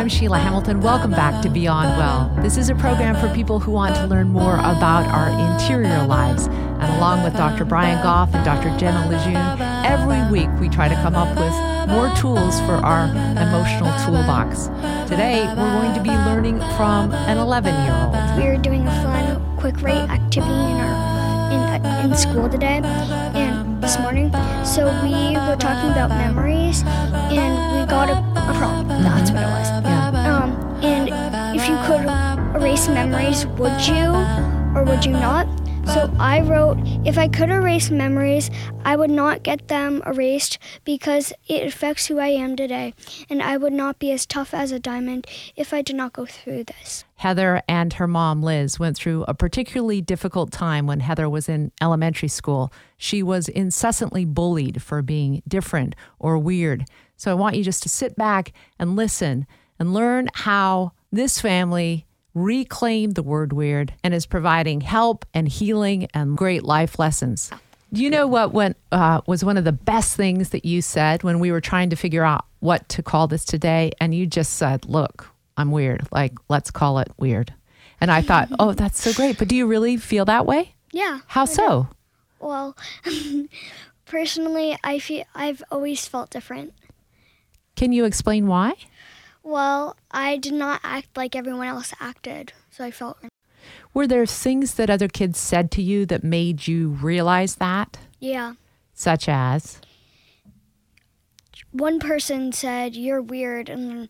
I'm Sheila Hamilton. Welcome back to Beyond Well. This is a program for people who want to learn more about our interior lives. And along with Dr. Brian Goff and Dr. Jenna Lejeune, every week we try to come up with more tools for our emotional toolbox. Today, we're going to be learning from an 11 year old. We were doing a fun quick rate activity in our in, in school today and this morning. So we were talking about memories and we got a, a prompt. That's what it was. Yeah. Um, and if you could erase memories, would you or would you not? So I wrote, if I could erase memories, I would not get them erased because it affects who I am today, and I would not be as tough as a diamond if I did not go through this. Heather and her mom, Liz, went through a particularly difficult time when Heather was in elementary school. She was incessantly bullied for being different or weird. So I want you just to sit back and listen and learn how this family reclaimed the word weird and is providing help and healing and great life lessons. Do you know what went, uh, was one of the best things that you said when we were trying to figure out what to call this today? And you just said, Look, I'm weird. Like, let's call it weird. And I thought, Oh, that's so great. But do you really feel that way? Yeah. How so? Well, personally, I feel I've always felt different. Can you explain why? Well, I did not act like everyone else acted, so I felt Were there things that other kids said to you that made you realize that? yeah. Such as, One person said you're weird and then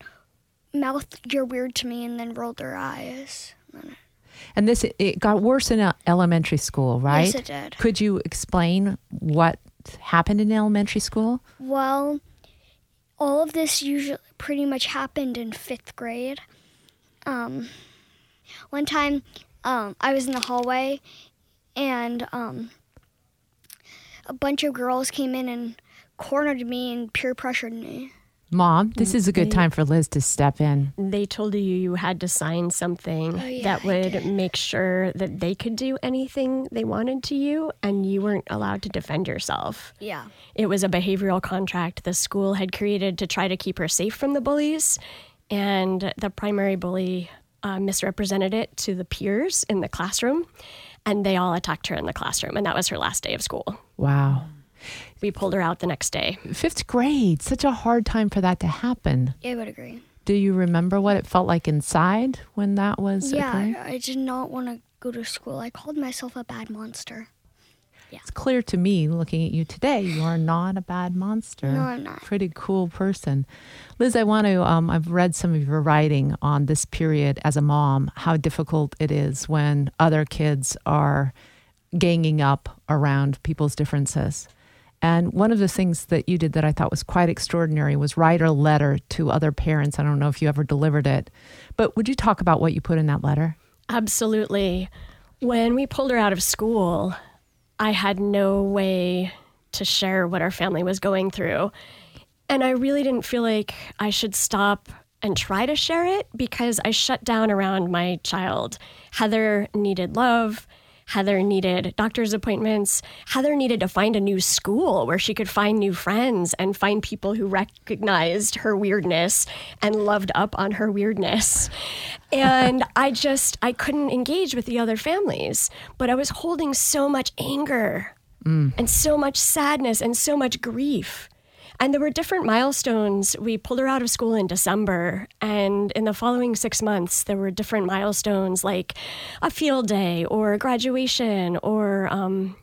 mouthed you're weird to me and then rolled their eyes. and this, it got worse in uh, elementary school, right? Yes, it did. Could you explain what happened in elementary school? Well, all of this usually pretty much happened in fifth grade. Um, one time, um, I was in the hallway, and um, a bunch of girls came in and cornered me and peer pressured me. Mom, this is a good time for Liz to step in. They told you you had to sign something Oh, yeah, that would make sure that they could do anything they wanted to you and you weren't allowed to defend yourself. Yeah. It was a behavioral contract the school had created to try to keep her safe from the bullies. And the primary bully uh, misrepresented it to the peers in the classroom. And they all attacked her in the classroom. And that was her last day of school. Wow. We pulled her out the next day. Fifth grade, such a hard time for that to happen. I would agree. Do you remember what it felt like inside when that was Yeah, occurring? I did not want to go to school. I called myself a bad monster. Yeah. It's clear to me, looking at you today, you are not a bad monster. No, I'm not. Pretty cool person. Liz, I want to, um, I've read some of your writing on this period as a mom, how difficult it is when other kids are ganging up around people's differences. And one of the things that you did that I thought was quite extraordinary was write a letter to other parents. I don't know if you ever delivered it, but would you talk about what you put in that letter? Absolutely. When we pulled her out of school, I had no way to share what our family was going through. And I really didn't feel like I should stop and try to share it because I shut down around my child. Heather needed love. Heather needed doctor's appointments. Heather needed to find a new school where she could find new friends and find people who recognized her weirdness and loved up on her weirdness. And I just, I couldn't engage with the other families, but I was holding so much anger mm. and so much sadness and so much grief. And there were different milestones. We pulled her out of school in December, and in the following six months, there were different milestones like a field day or graduation or um,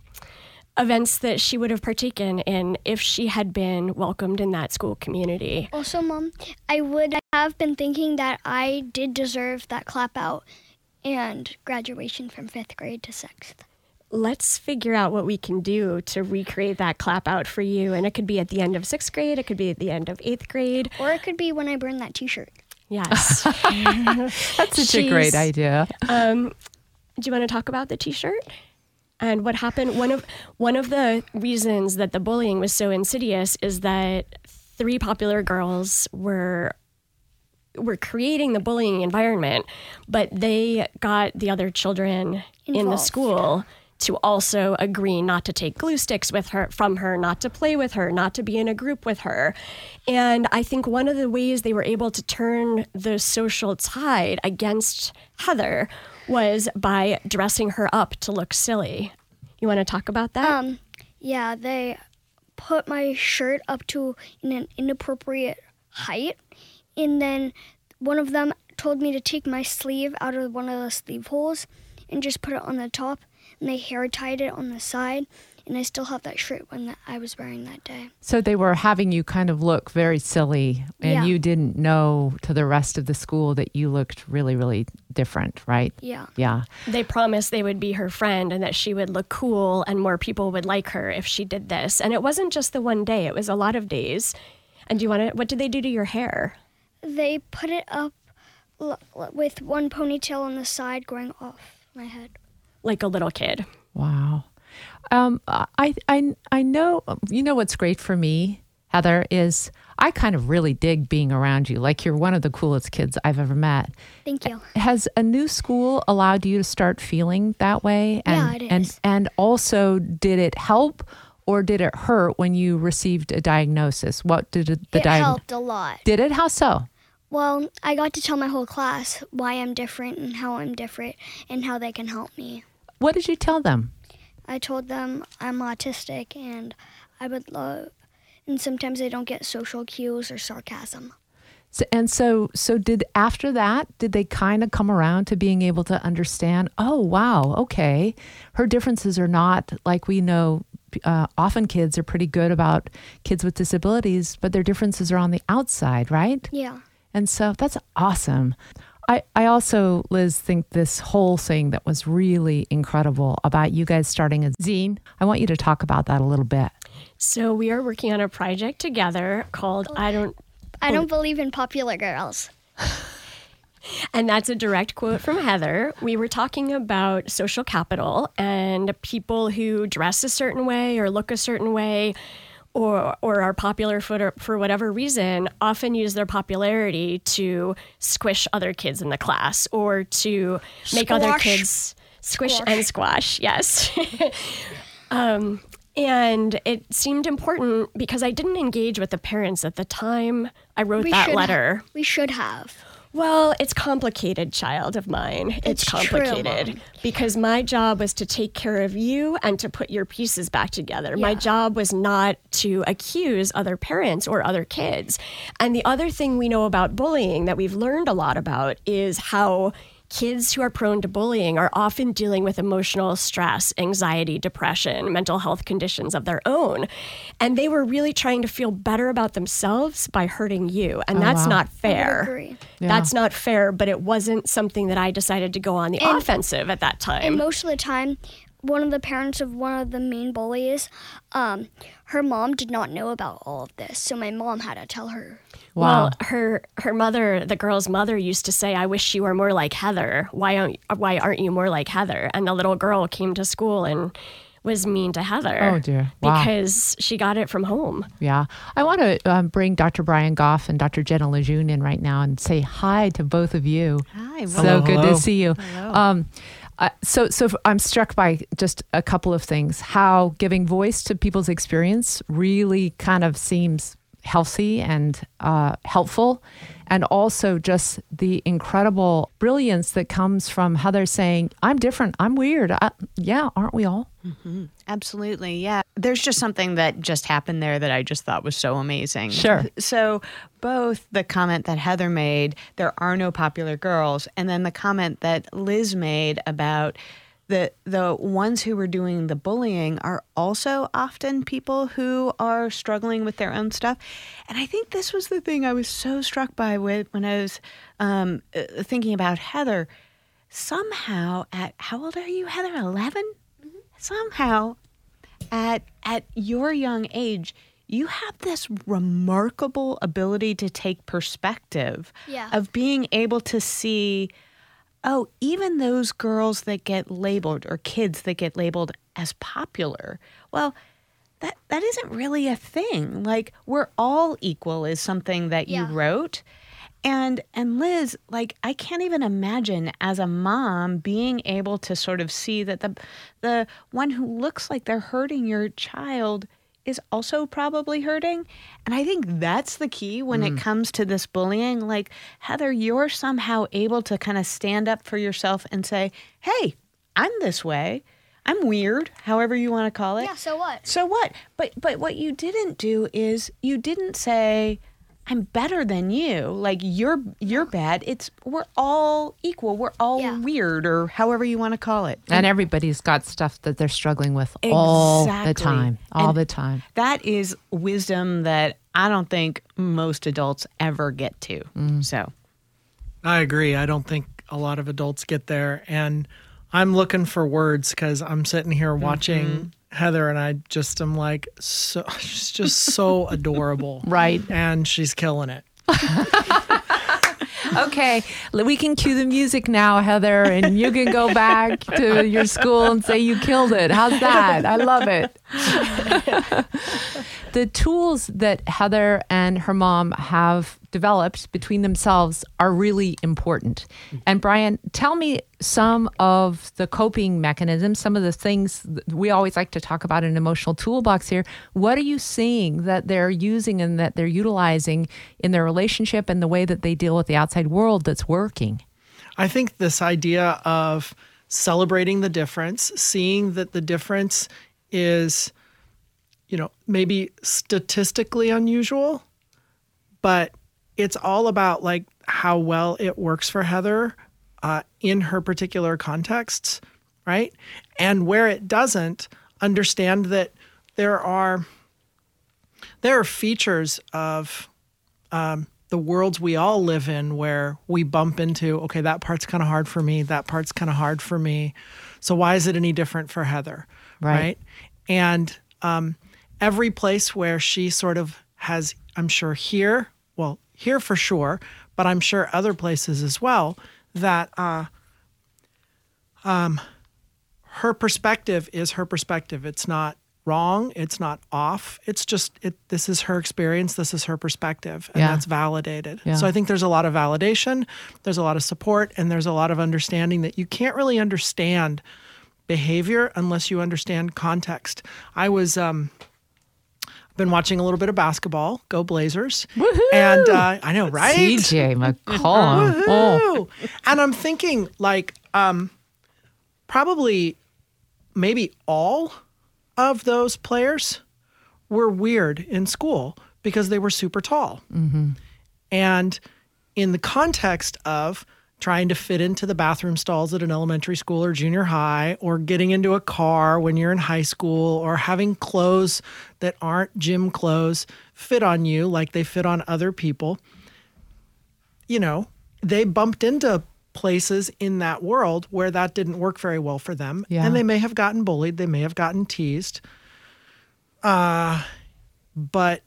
events that she would have partaken in if she had been welcomed in that school community. Also, Mom, I would have been thinking that I did deserve that clap out and graduation from fifth grade to sixth. Let's figure out what we can do to recreate that clap out for you. And it could be at the end of sixth grade, it could be at the end of eighth grade. Or it could be when I burn that t shirt. Yes. That's such a great idea. um, do you want to talk about the t shirt? And what happened one of one of the reasons that the bullying was so insidious is that three popular girls were were creating the bullying environment, but they got the other children in the Involved. school to also agree not to take glue sticks with her from her, not to play with her, not to be in a group with her. And I think one of the ways they were able to turn the social tide against Heather was by dressing her up to look silly. You want to talk about that? Um, yeah, they put my shirt up to in an inappropriate height, and then one of them told me to take my sleeve out of one of the sleeve holes and just put it on the top, and they hair tied it on the side, and I still have that shirt one that I was wearing that day. So they were having you kind of look very silly, and Yeah. you didn't know to the rest of the school that you looked really, really different, right? Yeah. Yeah. they promised they would be her friend and that she would look cool and more people would like her if she did this. And it wasn't just the one day, it was a lot of days. And do you want to, what did they do to your hair? They put it up l- l- with one ponytail on the side going off my head. Like a little kid. Wow. Um, I, I, I know, you know what's great for me, Heather, is I kind of really dig being around you. Like you're one of the coolest kids I've ever met. Thank you. Has a new school allowed you to start feeling that way? Yeah, And, it and, and also, did it help or did it hurt when you received a diagnosis? What did it, the it diag- helped a lot. Did it? How so? Well, I got to tell my whole class why I'm different and how I'm different and how they can help me. What did you tell them? I told them I'm autistic and I would love, and sometimes I don't get social cues or sarcasm. So, and so, so did after that, did they kind of come around to being able to understand? Oh, wow, okay, her differences are not like we know. Uh, often kids are pretty good about kids with disabilities, but their differences are on the outside, right? Yeah. And so that's awesome. I, I also, Liz, think this whole thing that was really incredible about you guys starting a zine. I want you to talk about that a little bit. So we are working on a project together called I Don't, I don't believe in popular girls. and that's a direct quote from Heather. We were talking about social capital and people who dress a certain way or look a certain way. Or, or are popular for, for whatever reason often use their popularity to squish other kids in the class or to make other kids squish Squash. and squash yes um, and it seemed important because i didn't engage with the parents at the time i wrote We that should ha- letter we should have. Well, it's complicated, child of mine. It's, It's complicated Mom. because my job was to take care of you and to put your pieces back together. My job was not to accuse other parents or other kids. And the other thing we know about bullying that we've learned a lot about is how kids who are prone to bullying are often dealing with emotional stress, anxiety, depression, mental health conditions of their own. And they were really trying to feel better about themselves by hurting you. And that's wow. not fair. agree. Yeah. That's not fair, but it wasn't something that I decided to go on the And- offensive at that time. And time. most of the time, one of the parents of one of the main bullies, um, her mom did not know about all of this, so my mom had to tell her. Wow. Well, her her mother, the girl's mother, used to say, "I wish you were more like Heather. Why aren't Why aren't you more like Heather?" And the little girl came to school and was mean to Heather. Oh, dear. Wow. Because she got it from home. Yeah. I want to um, bring Dr. Brian Goff and Dr. Jenna Lejeune in right now and say hi to both of you. Hi. So well, good hello. to see you. Um, uh, so, so I'm struck by just a couple of things. How giving voice to people's experience really kind of seems healthy and uh, helpful, and also just the incredible brilliance that comes from Heather saying, "I'm different. I'm weird. I, yeah, aren't we all?" Absolutely. Yeah. There's just something that just happened there that I just thought was so amazing. Sure. So, both the comment that Heather made, there are no popular girls, and then the comment that Liz made about the the ones who were doing the bullying are also often people who are struggling with their own stuff. And I think this was the thing I was so struck by with when I was um, uh, thinking about Heather. Somehow, at how old are you, Heather? 11 Somehow, at at your young age you have this remarkable ability to take perspective Yeah. of being able to see oh even those girls that get labeled or kids that get labeled as popular. Well, that that isn't really a thing. Like we're all equal is something that you wrote. And and Liz, like I can't even imagine as a mom being able to sort of see that the the one who looks like they're hurting your child is also probably hurting. And I think that's the key when it mm. comes to this bullying. Like, Heather, you're somehow able to kind of stand up for yourself and say, hey, I'm this way. I'm weird, however you want to call it. Yeah, so what? So what? But but what you didn't do is you didn't say I'm better than you. Like you're you're bad. It's we're all equal. We're all Yeah. weird or however you want to call it. And everybody's got stuff that they're struggling with all the time. All And the time. That is wisdom that I don't think most adults ever get to. Mm. So I agree. I don't think a lot of adults get there. And I'm looking for words because I'm sitting here mm-hmm. watching Heather and I just am like, so she's just so adorable. Right. And she's killing it. Okay, we can cue the music now, Heather, and you can go back to your school and say you killed it. How's that? I love it. the tools that Heather and her mom have developed between themselves are really important. And Brian, tell me some of the coping mechanisms, some of the things we always like to talk about in emotional toolbox here. What are you seeing that they're using and that they're utilizing in their relationship and the way that they deal with the outside world that's working? I think this idea of celebrating the difference, seeing that the difference is, you know, maybe statistically unusual, but it's all about like how well it works for Heather uh, in her particular contexts, right? And where it doesn't, understand that there are there are features of um, the worlds we all live in where we bump into okay that part's kind of hard for me that part's kind of hard for me so why is it any different for heather Right. and um, every place where she sort of has i'm sure here here for sure but i'm sure other places as well that uh, um, her perspective is her perspective. It's not wrong. It's not off. It's just it this is her experience. This is her perspective and Yeah. that's validated. Yeah. so i think there's a lot of validation. There's a lot of support and there's a lot of understanding that you can't really understand behavior unless you understand context. I was um been watching a little bit of basketball. Go blazers. And uh, i know right? CJ McCollum. Oh, And I'm thinking like um probably maybe all of those players were weird in school because they were super tall. And in the context of trying to fit into the bathroom stalls at an elementary school or junior high, or getting into a car when you're in high school, or having clothes that aren't gym clothes fit on you like they fit on other people, you know, they bumped into places in that world where that didn't work very well for them. Yeah. And they may have gotten bullied, they may have gotten teased. Uh, but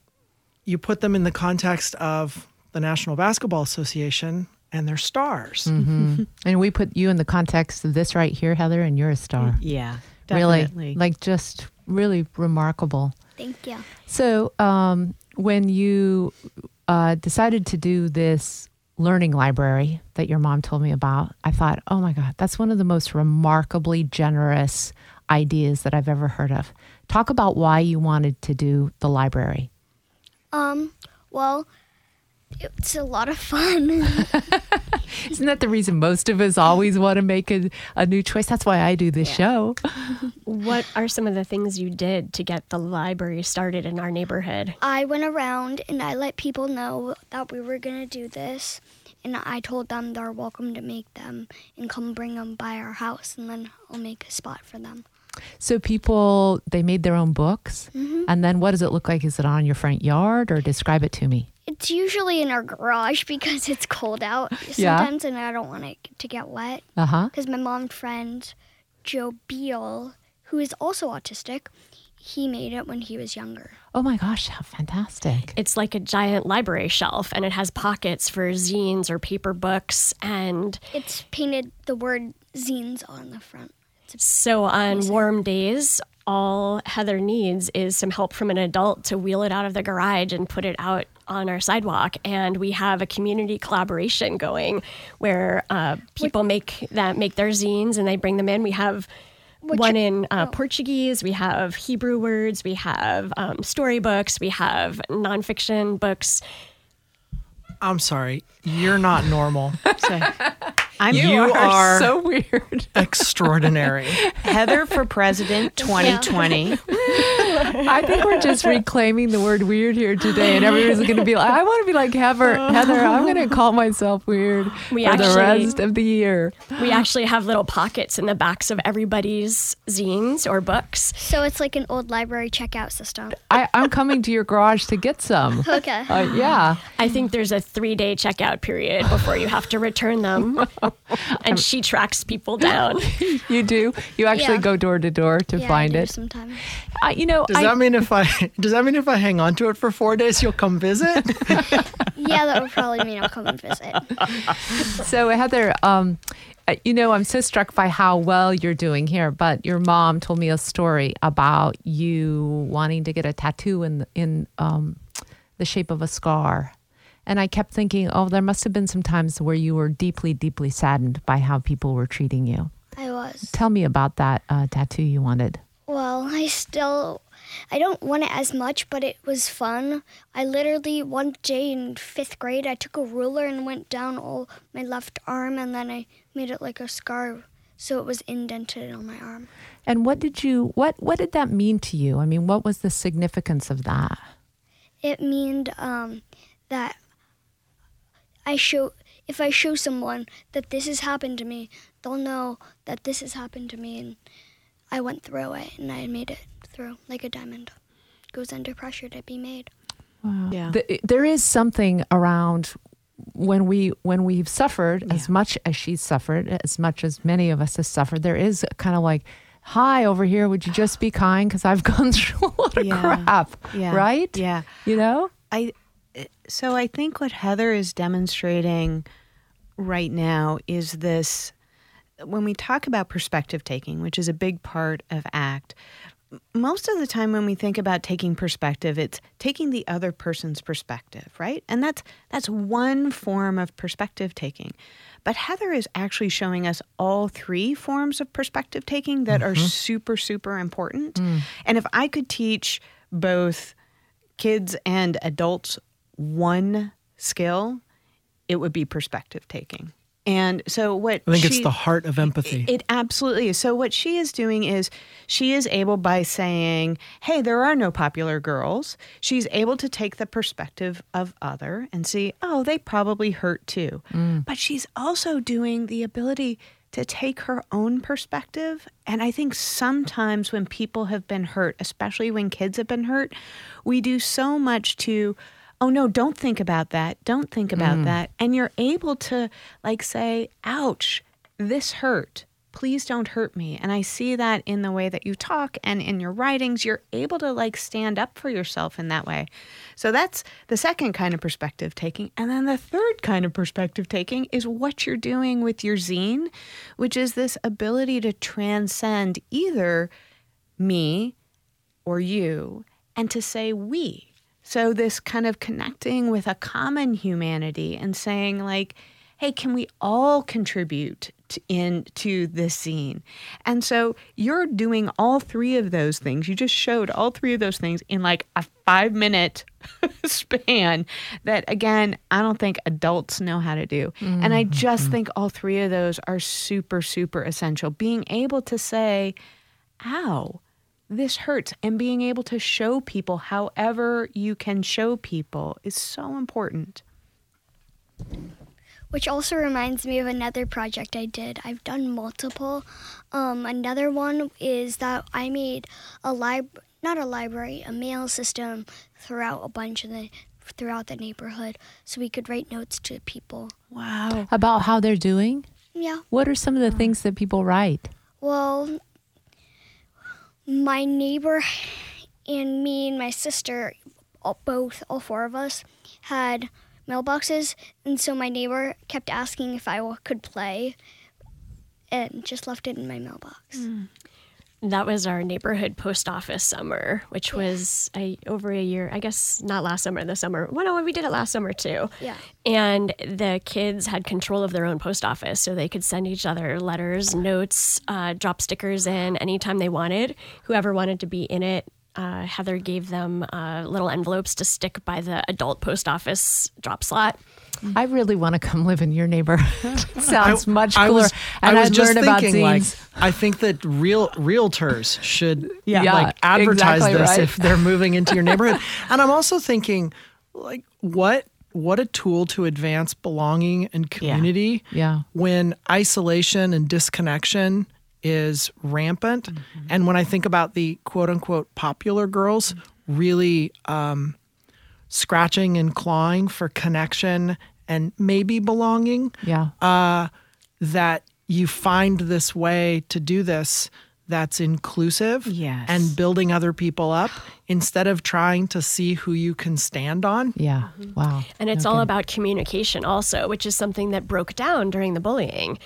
you put them in the context of the National Basketball Association and they're stars. and we put you in the context of this right here, Heather, and you're a star. yeah, Really, definitely. like just really remarkable. Thank you. So, um, when you uh, decided to do this learning library that your mom told me about, I thought, oh my God, that's one of the most remarkably generous ideas that I've ever heard of. Talk about why you wanted to do the library. Um, well, it's a lot of fun. Isn't that the reason most of us always want to make a, a new choice? That's why I do this show. What are some of the things you did to get the library started in our neighborhood? I went around and I let people know that we were going to do this. And I told them they're welcome to make them and come bring them by our house, and then I'll make a spot for them. So people they made their own books, and then what does it look like? Is it on your front yard, or describe it to me? It's usually in our garage because it's cold out Yeah. sometimes, and I don't want it to get wet. Uh huh. Because my mom's friend, Joe Beal, who is also autistic, he made it when he was younger. Oh my gosh, how fantastic! It's like a giant library shelf and it has pockets for zines or paper books and It's painted the word zines on the front. So on warm days, all Heather needs is some help from an adult to wheel it out of the garage and put it out on our sidewalk. And we have a community collaboration going where uh, people make that make their zines and they bring them in. We have one in uh, Portuguese, we have Hebrew words, we have um, storybooks, we have nonfiction books. I'm sorry, you're not normal. So, I'm You are- so weird. Extraordinary. Heather for President 2020. I think we're just reclaiming the word weird here today, and everybody's going to be like, I want to be like Heather. Heather, I'm going to call myself weird We for the rest of the year. We actually have little pockets in the backs of everybody's zines or books. So it's like an old library checkout system. I, I'm coming to your garage to get some. Okay. Uh, yeah. I think there's a three day checkout period before you have to return them. and she tracks people down. You do. You actually Yeah. go door to door to yeah, find I do it. sometimes. I, you know, Does I, that mean if I does that mean if I hang on to it for four days, you'll come visit? Yeah, that would probably mean I'll come and visit. so Heather, um, uh, you know, I'm so struck by how well you're doing here. But your mom told me a story about you wanting to get a tattoo in in um, the shape of a scar, and I kept thinking, oh, there must have been some times where you were deeply, deeply saddened by how people were treating you. I was. Tell me about that uh, tattoo you wanted. Well, I still, I don't want it as much, but it was fun. I literally one day in fifth grade, I took a ruler and went down all my left arm, and then I made it like a scar, so it was indented on my arm. And what did you what what did that mean to you? I mean, what was the significance of that? It meant um, that I show if I show someone that this has happened to me, they'll know that this has happened to me, and I went through it, and I made it through like a diamond goes under pressure to be made. Wow. Yeah. The, there is something around when we when we've suffered as much as she's suffered, as much as many of us have suffered. There is kind of like, "Hi, over here. Would you just be kind? Because I've gone through a lot of Yeah. crap." Yeah. Right? Yeah. You know. I so I think what Heather is demonstrating right now is this when we talk about perspective taking, which is a big part of ACT, most of the time when we think about taking perspective, it's taking the other person's perspective, right? And that's that's one form of perspective taking. But Heather is actually showing us all three forms of perspective taking that are mm-hmm. super super important. Mm. And if I could teach both kids and adults one skill, it would be perspective taking. And so what I think it's the heart of empathy. it absolutely is. So what she is doing is she is able by saying, "Hey, there are no popular girls." She's able to take the perspective of other and see, "Oh, they probably hurt too." Mm. But she's also doing the ability to take her own perspective. And I think sometimes when people have been hurt, especially when kids have been hurt, we do so much to oh no, don't think about that. Don't think about mm. that. And you're able to like say, ouch, this hurt. Please don't hurt me. And I see that in the way that you talk and in your writings. You're able to like stand up for yourself in that way. So that's the second kind of perspective taking. And then the third kind of perspective taking is what you're doing with your zine, which is this ability to transcend either me or you and to say we. So, this kind of connecting with a common humanity and saying, like, hey, can we all contribute to, in to this zine? And so you're doing all three of those things. You just showed all three of those things in like a five minute span that, again, I don't think adults know how to do. And I just mm-hmm. think all three of those are super, super essential. Being able to say, ow, this hurts. And being able to show people however you can show people is so important. Which also reminds me of another project I did. I've done multiple. Um, another one is that I made a lib not a library, a mail system throughout a bunch of the throughout the neighborhood, so we could write notes to people. Wow. About how they're doing. Yeah. What are some of the things that people write? Well, my neighbor and me and my sister, all- both, all four of us, had mailboxes, and so my neighbor kept asking if I could play. and just left it in my mailbox. Mm. That was our neighborhood post office summer, which was a, over a year. I guess not last summer, the summer. Well, no, we did it last summer too. Yeah. And the kids had control of their own post office, so they could send each other letters, notes, uh, drop stickers in anytime they wanted. Whoever wanted to be in it, uh, Heather gave them uh, little envelopes to stick by the adult post office drop slot. I really want to come live in your neighborhood. Sounds I- much I cooler. was, and I was I'd just learn about thinking, like. I think that real realtors should Yeah. like advertise exactly this right. if they're moving into your neighborhood. and I'm also thinking, like, what what a tool to advance belonging and community. Yeah. When isolation and disconnection is rampant, and when I think about the quote unquote popular girls really um, scratching and clawing for connection and maybe belonging Yeah. uh, that you find this way to do this that's inclusive Yes. and building other people up instead of trying to see who you can stand on. yeah. Wow. And it's all about communication, also, which is something that broke down during the bullying.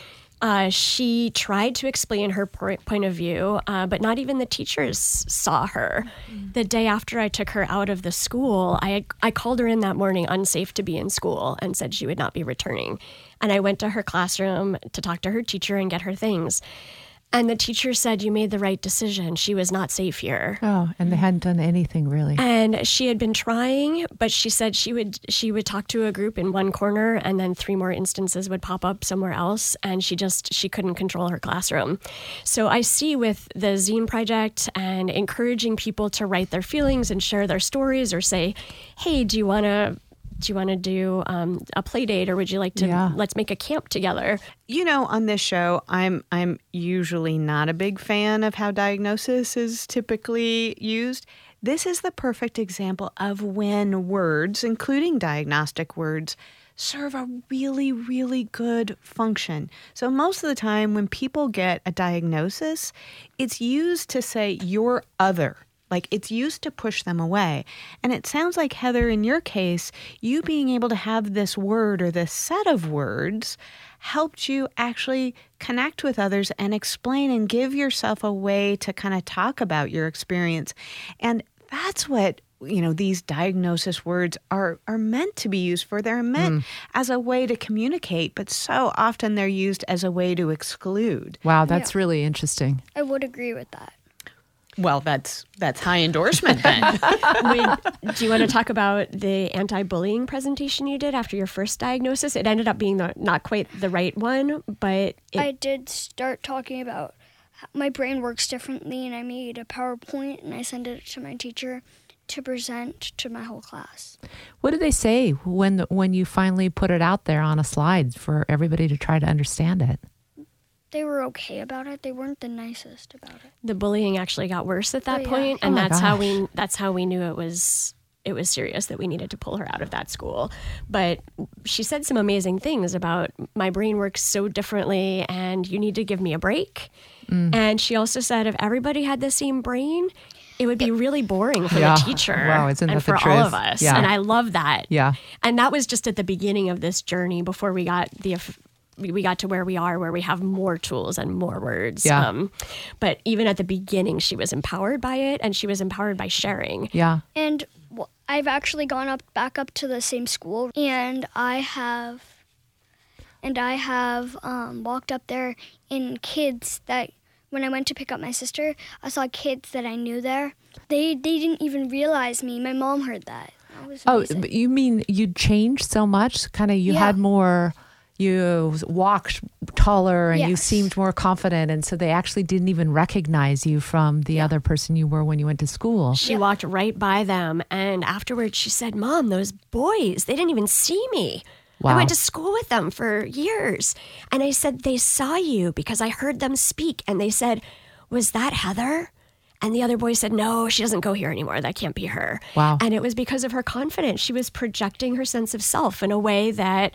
Uh, she tried to explain her point of view, uh, but not even the teachers saw her. The day after I took her out of the school, I, I called her in that morning unsafe to be in school and said she would not be returning. And I went to her classroom to talk to her teacher and get her things. And the teacher said, You made the right decision. She was not safe here. Oh, and they hadn't done anything really. And she had been trying, but she said she would she would talk to a group in one corner and then three more instances would pop up somewhere else and she just she couldn't control her classroom. So I see with the zine project and encouraging people to write their feelings and share their stories or say, "Hey, do you want to do you want to do um, a play date or would you like to Yeah. let's make a camp together?" You know, on this show, I'm I'm usually not a big fan of how diagnosis is typically used. This is the perfect example of when words, including diagnostic words, serve a really, really good function. So, most of the time, when people get a diagnosis, it's used to say, you're other. Like it's used to push them away. And it sounds like, Heather, in your case, you being able to have this word or this set of words helped you actually connect with others and explain and give yourself a way to kind of talk about your experience. And that's what you know these diagnosis words are are meant to be used for they're meant mm. as a way to communicate but so often they're used as a way to exclude Wow, that's really interesting. I would agree with that. Well that's that's high endorsement then Would- do you want to talk about the anti-bullying presentation you did after your first diagnosis? It ended up being the, not quite the right one, but it, I did start talking about how my brain works differently, and I made a PowerPoint and I sent it to my teacher to present to my whole class. What did they say when when you finally put it out there on a slide for everybody to try to understand it? They were okay about it. They weren't the nicest about it. the bullying actually got worse at that Oh, point, Oh and my that's how we that's how we knew it was it was serious that we needed to pull her out of that school. But she said some amazing things about my brain works so differently and you need to give me a break. Mm. And she also said if everybody had the same brain, it would be really boring for Yeah. the teacher Wow, isn't and that the for all of us. Yeah. And I love that. Yeah. And that was just at the beginning of this journey before we got the we we got to where we are where we have more tools and more words. Yeah. Um, but even at the beginning she was empowered by it and she was empowered by sharing. Yeah. And w- I've actually gone up back up to the same school, and I have, and I have um, walked up there in kids that when I went to pick up my sister, I saw kids that I knew there. They they didn't even realize me. My mom heard that. That Oh, but you mean you changed so much? Kind of, you Yeah. had more. You walked taller and you seemed more confident, and so they actually didn't even recognize you from the other person you were when you went to school. She walked right by them and afterwards she said, "Mom, those boys, they didn't even see me." I went to school with them for years. And I said, They saw you because I heard them speak. And they said, Was that Heather? And the other boy said, No, she doesn't go here anymore. That can't be her. Wow. And it was because of her confidence. She was projecting her sense of self in a way that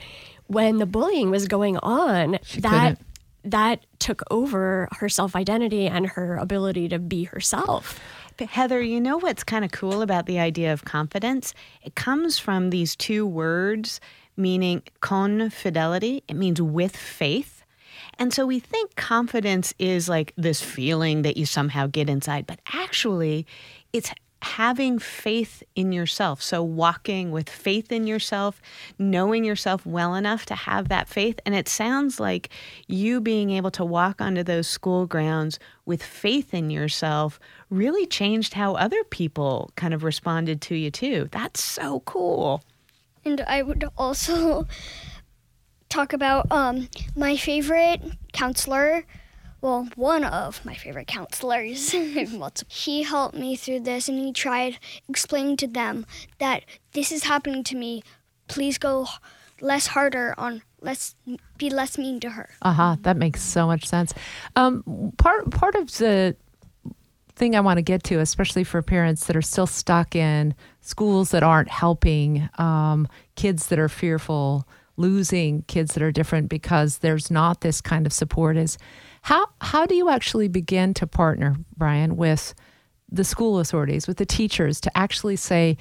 when the bullying was going on, that couldn't. that took over her self identity and her ability to be herself. But Heather, you know what's kind of cool about the idea of confidence? It comes from these two words meaning con fidelity. It means with faith. And so we think confidence is like this feeling that you somehow get inside, but actually, it's having faith in yourself. So, walking with faith in yourself, knowing yourself well enough to have that faith. And it sounds like you being able to walk onto those school grounds with faith in yourself really changed how other people kind of responded to you, too. That's so cool. And I would also talk about um, my favorite counselor well, one of my favorite counselors, he helped me through this and he tried explaining to them that this is happening to me. Please go less harder on less be less mean to her. Uh-huh. That makes so much sense. Um, part part of the thing I want to get to, especially for parents that are still stuck in schools that aren't helping um, kids that are fearful, losing kids that are different because there's not this kind of support is how how do you actually begin to partner, Brian, with the school authorities, with the teachers to actually say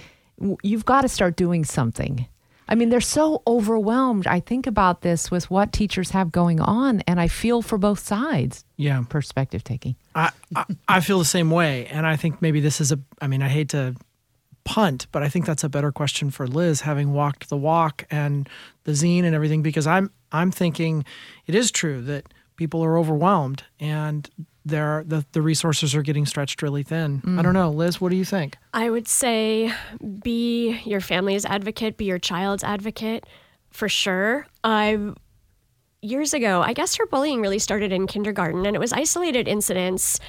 you've got to start doing something? I mean, they're so overwhelmed. I think about this with what teachers have going on, and I feel for both sides. Yeah, perspective taking. I, I, I feel the same way, and I think maybe this is a. I mean, I hate to punt, but I think that's a better question for Liz, having walked the walk and the zine and everything, because I'm I'm thinking it is true that people are overwhelmed and there the, the resources are getting stretched really thin. Mm. I don't know, Liz, what do you think? I would say be your family's advocate, be your child's advocate for sure. I years ago, I guess her bullying really started in kindergarten and it was isolated incidents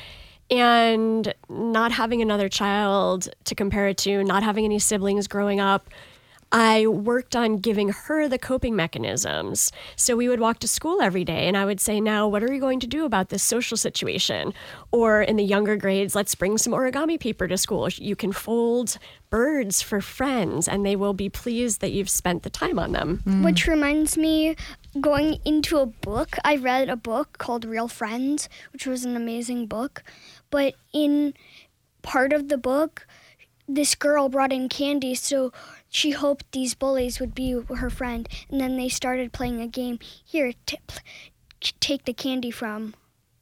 and not having another child to compare it to, not having any siblings growing up, I worked on giving her the coping mechanisms. So we would walk to school every day and I would say, Now, what are you going to do about this social situation? Or in the younger grades, let's bring some origami paper to school. You can fold birds for friends and they will be pleased that you've spent the time on them. Mm. Which reminds me, going into a book, I read a book called Real Friends, which was an amazing book. But in part of the book, this girl brought in candy, so she hoped these bullies would be her friend. And then they started playing a game. Here, t- take the candy from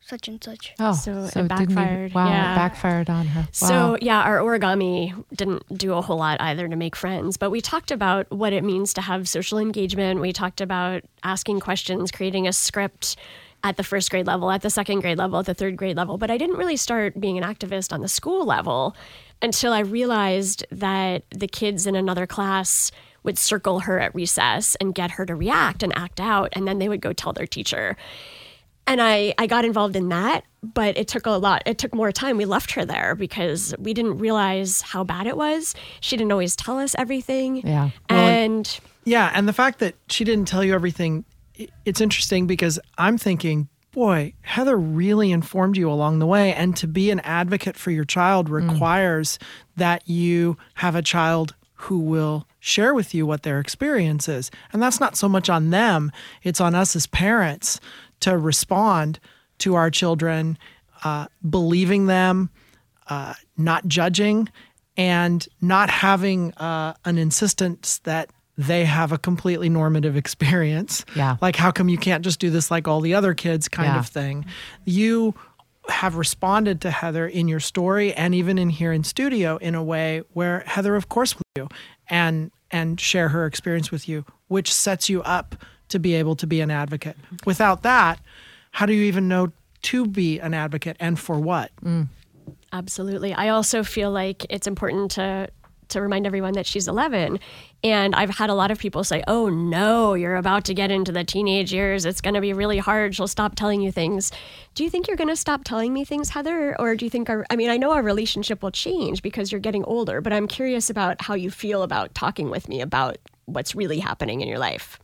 such and such. Oh, so, so it backfired. wow, yeah. it backfired on her. Wow. So yeah, our origami didn't do a whole lot either to make friends, but we talked about what it means to have social engagement. We talked about asking questions, creating a script at the first grade level, at the second grade level, at the third grade level. But I didn't really start being an activist on the school level until I realized that the kids in another class would circle her at recess and get her to react and act out, and then they would go tell their teacher. And I, I got involved in that, but it took a lot. It took more time. We left her there because we didn't realize how bad it was. She didn't always tell us everything. Yeah. And well, yeah, and the fact that she didn't tell you everything, it's interesting because I'm thinking, boy, Heather really informed you along the way. And to be an advocate for your child mm. requires mm. that you have a child who will share with you what their experience is. And that's not so much on them, it's on us as parents to respond to our children, uh, believing them, uh, not judging, and not having uh, an insistence that they have a completely normative experience. Yeah. Like, how come you can't just do this like all the other kids kind yeah. of thing? You have responded to Heather in your story and even in here in studio in a way where Heather, of course, will you and and share her experience with you, which sets you up to be able to be an advocate. Without that, how do you even know to be an advocate and for what? Mm. Absolutely. I also feel like it's important to to remind everyone that she's 11. And I've had a lot of people say, oh no, you're about to get into the teenage years. It's going to be really hard. She'll stop telling you things. Do you think you're going to stop telling me things, Heather? Or do you think, our, I mean, I know our relationship will change because you're getting older, but I'm curious about how you feel about talking with me about what's really happening in your life.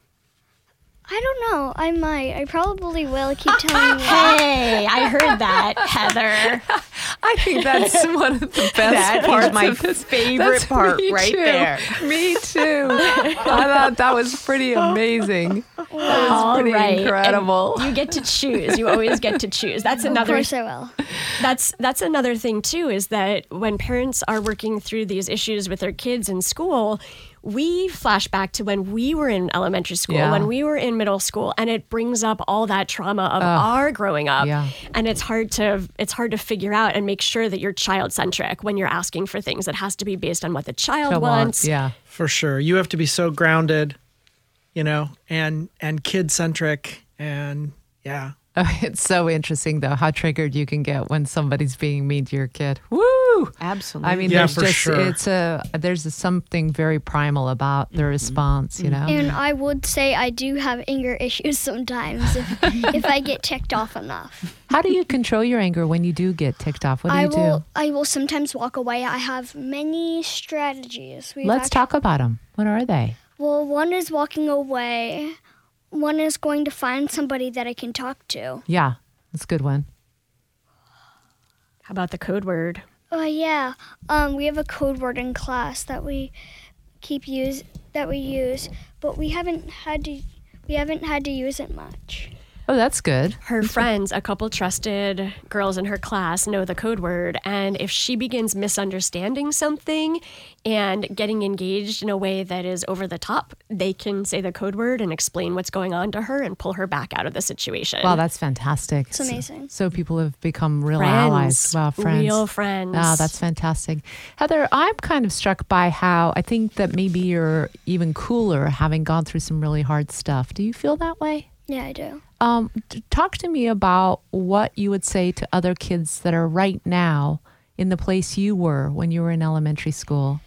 I don't know. I might. I probably will keep telling you. hey, I heard that, Heather. I think that's one of the best that parts is my of this. favorite that's part right too. there. Me too. I thought that was pretty amazing. That was All pretty right. incredible. And you get to choose. You always get to choose. That's another. Of course, I will. That's that's another thing too. Is that when parents are working through these issues with their kids in school, we flash back to when we were in elementary school, Yeah. when we were in middle school, and it brings up all that trauma of our growing up. Yeah. And it's hard to it's hard to figure out and make sure that you're child centric when you're asking for things. It has to be based on what the child Come wants. on. Yeah. For sure. You have to be so grounded, you know, and and kid centric and yeah. Oh, it's so interesting though how triggered you can get when somebody's being mean to your kid. Woo! Absolutely. I mean, Yeah, there's just sure. it's a there's a, something very primal about the mm-hmm. response, you know. And I would say I do have anger issues sometimes if, if I get ticked off enough. How do you control your anger when you do get ticked off? What do I you will do? I will sometimes walk away. I have many strategies. We've Let's actu- talk about them. What are they? Well, one is walking away. One is going to find somebody that I can talk to. Yeah, that's a good one. How about the code word? Oh yeah. Um, we have a code word in class that we keep use that we use, but we haven't had to we haven't had to use it much. Oh, that's good. Her friends, a couple trusted girls in her class, know the code word. And if she begins misunderstanding something and getting engaged in a way that is over the top, they can say the code word and explain what's going on to her and pull her back out of the situation. Wow, that's fantastic. It's amazing. So, people have become real friends, allies. Wow, friends. real friends. Wow, ah, that's fantastic. Heather, I'm kind of struck by how I think that maybe you're even cooler having gone through some really hard stuff. Do you feel that way? Yeah, I do. Um, talk to me about what you would say to other kids that are right now in the place you were when you were in elementary school.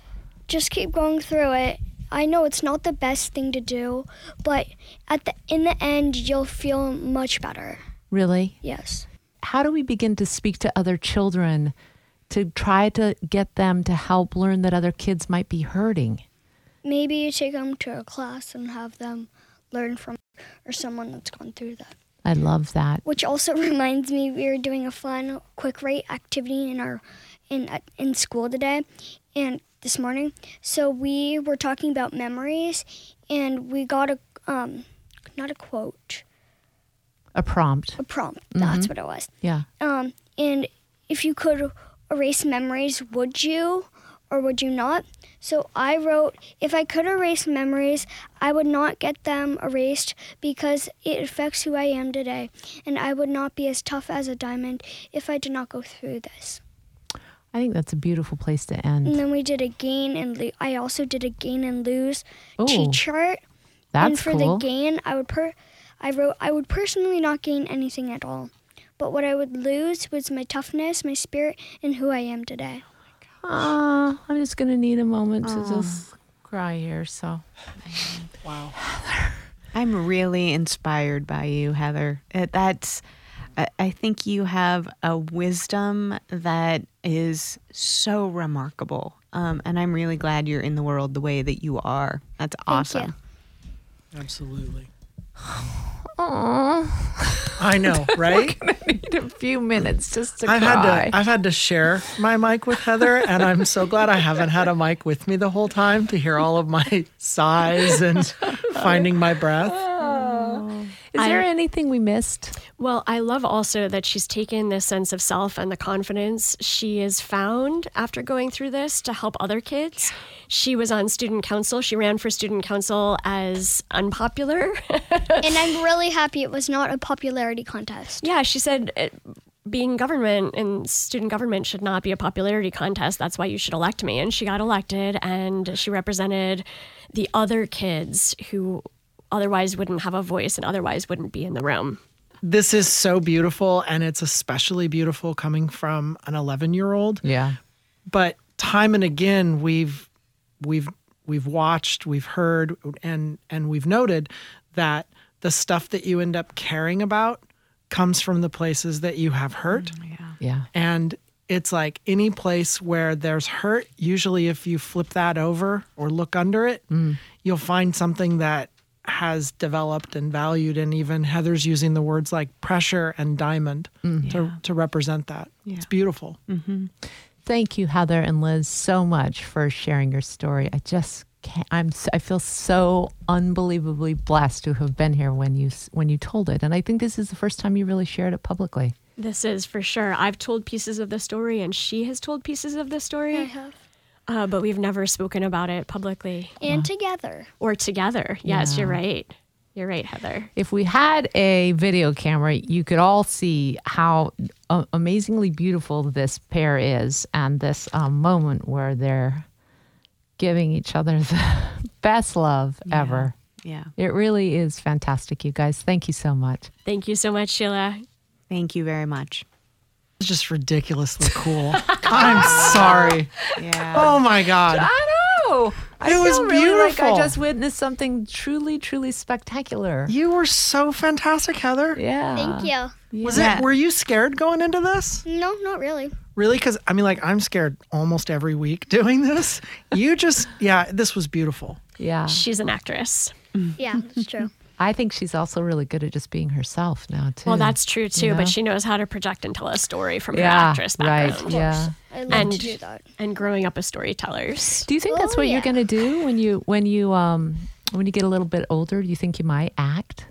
Just keep going through it. I know it's not the best thing to do, but at the in the end you'll feel much better. Really? Yes. How do we begin to speak to other children to try to get them to help learn that other kids might be hurting? Maybe you take them to a class and have them learn from or someone that's gone through that. I love that. Which also reminds me, we were doing a fun quick rate activity in our in in school today, and this morning. So we were talking about memories, and we got a um, not a quote, A prompt. a prompt. That's what it was. Yeah. Um, and if you could erase memories, would you or would you not? So I wrote, if I could erase memories, I would not get them erased because it affects who I am today, and I would not be as tough as a diamond if I did not go through this. I think that's a beautiful place to end. And then we did a gain and lo- I also did a gain and lose Ooh, cheat chart. That's and for cool. the gain, I would per I wrote I would personally not gain anything at all. But what I would lose was my toughness, my spirit, and who I am today. Aw, I'm just going to need a moment to just cry here. So, Wow. I'm really inspired by you, Heather. Uh, That's, I I think you have a wisdom that is so remarkable. Um, and I'm really glad you're in the world the way that you are. That's awesome. Absolutely. I know, right? need a few minutes just to I've cry. had to I've had to share my mic with Heather, and I'm so glad I haven't had a mic with me the whole time to hear all of my sighs and finding my breath. Is there anything we missed? Well, I love also that she's taken this sense of self and the confidence she has found after going through this to help other kids. She was on student council. She ran for student council as unpopular. and I'm really happy it was not a popularity contest. yeah, she said uh, being government and student government should not be a popularity contest. That's why you should elect me. And she got elected and she represented the other kids who otherwise wouldn't have a voice and otherwise wouldn't be in the room. This is so beautiful, and it's especially beautiful coming from an 11 year old. Yeah. but time and again we've we've we've watched we've heard and and we've noted that the stuff that you end up caring about comes from the places that you have hurt mm, Yeah. Yeah. and it's like any place where there's hurt usually if you flip that over or look under it mm. you'll find something that has developed and valued and even heather's using the words like pressure and diamond mm. to, to represent that it's beautiful mm-hmm. Thank you, Heather and Liz, so much for sharing your story. I just can't, I'm s- I feel so unbelievably blessed to have been here when you when you told it, and I think this is the first time you really shared it publicly. This is for sure. I've told pieces of the story, and she has told pieces of the story. I have. Uh, but we've never spoken about it publicly And together. or together. Yes, Yeah. you're right. You're right, Heather. If we had a video camera, you could all see how uh, amazingly beautiful this pair is and this um, moment where they're giving each other the best love ever. Yeah. It really is fantastic, you guys. Thank you so much. Thank you so much, Sheila. Thank you very much. It's just ridiculously cool. I'm sorry. Yeah. Oh my God. I know. I It was feel really like I just witnessed something truly, truly spectacular. You were so fantastic, Heather. Yeah. Thank you. Was Yeah. it? Were you scared going into this? No, not really. Really? Because I mean, like, I'm scared almost every week doing this. You just, yeah, this was beautiful. Yeah. She's an actress. Yeah, that's true. I think she's also really good at just being herself now, too. Well, that's true too, know? but she knows how to project and tell a story from her yeah, actress right. background. Yeah. I love And- to do that. And growing up as storytellers. Do you think that's Oh, what yeah. you're going to do when you when you um when you get a little bit older? Do you think you might act?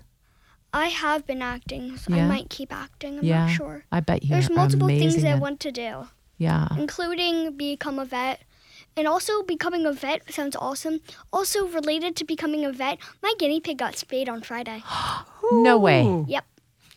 I have been acting, so Yeah. I might keep acting. I'm yeah. not sure. I bet you. There's are multiple things amazing I want to do, Yeah. including become a vet. And also, becoming a vet sounds awesome. Also, related to becoming a vet, my guinea pig got spayed on Friday. No way. Yep.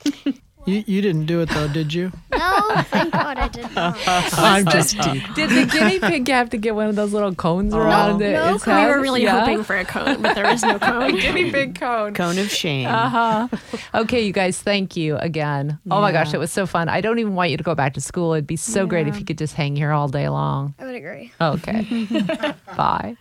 You, you didn't do it though, did you? No, thank God I did not. I'm just teasing. Did the guinea pig have to get one of those little cones around it? no its We were really Yeah. hoping for a cone, but there was no cone. guinea pig cone. Cone of shame. Uh-huh. Okay, you guys, thank you again. Oh my gosh, it was so fun. I don't even want you to go back to school. It'd be so great if you could just hang here all day long. I would agree. Okay. Bye.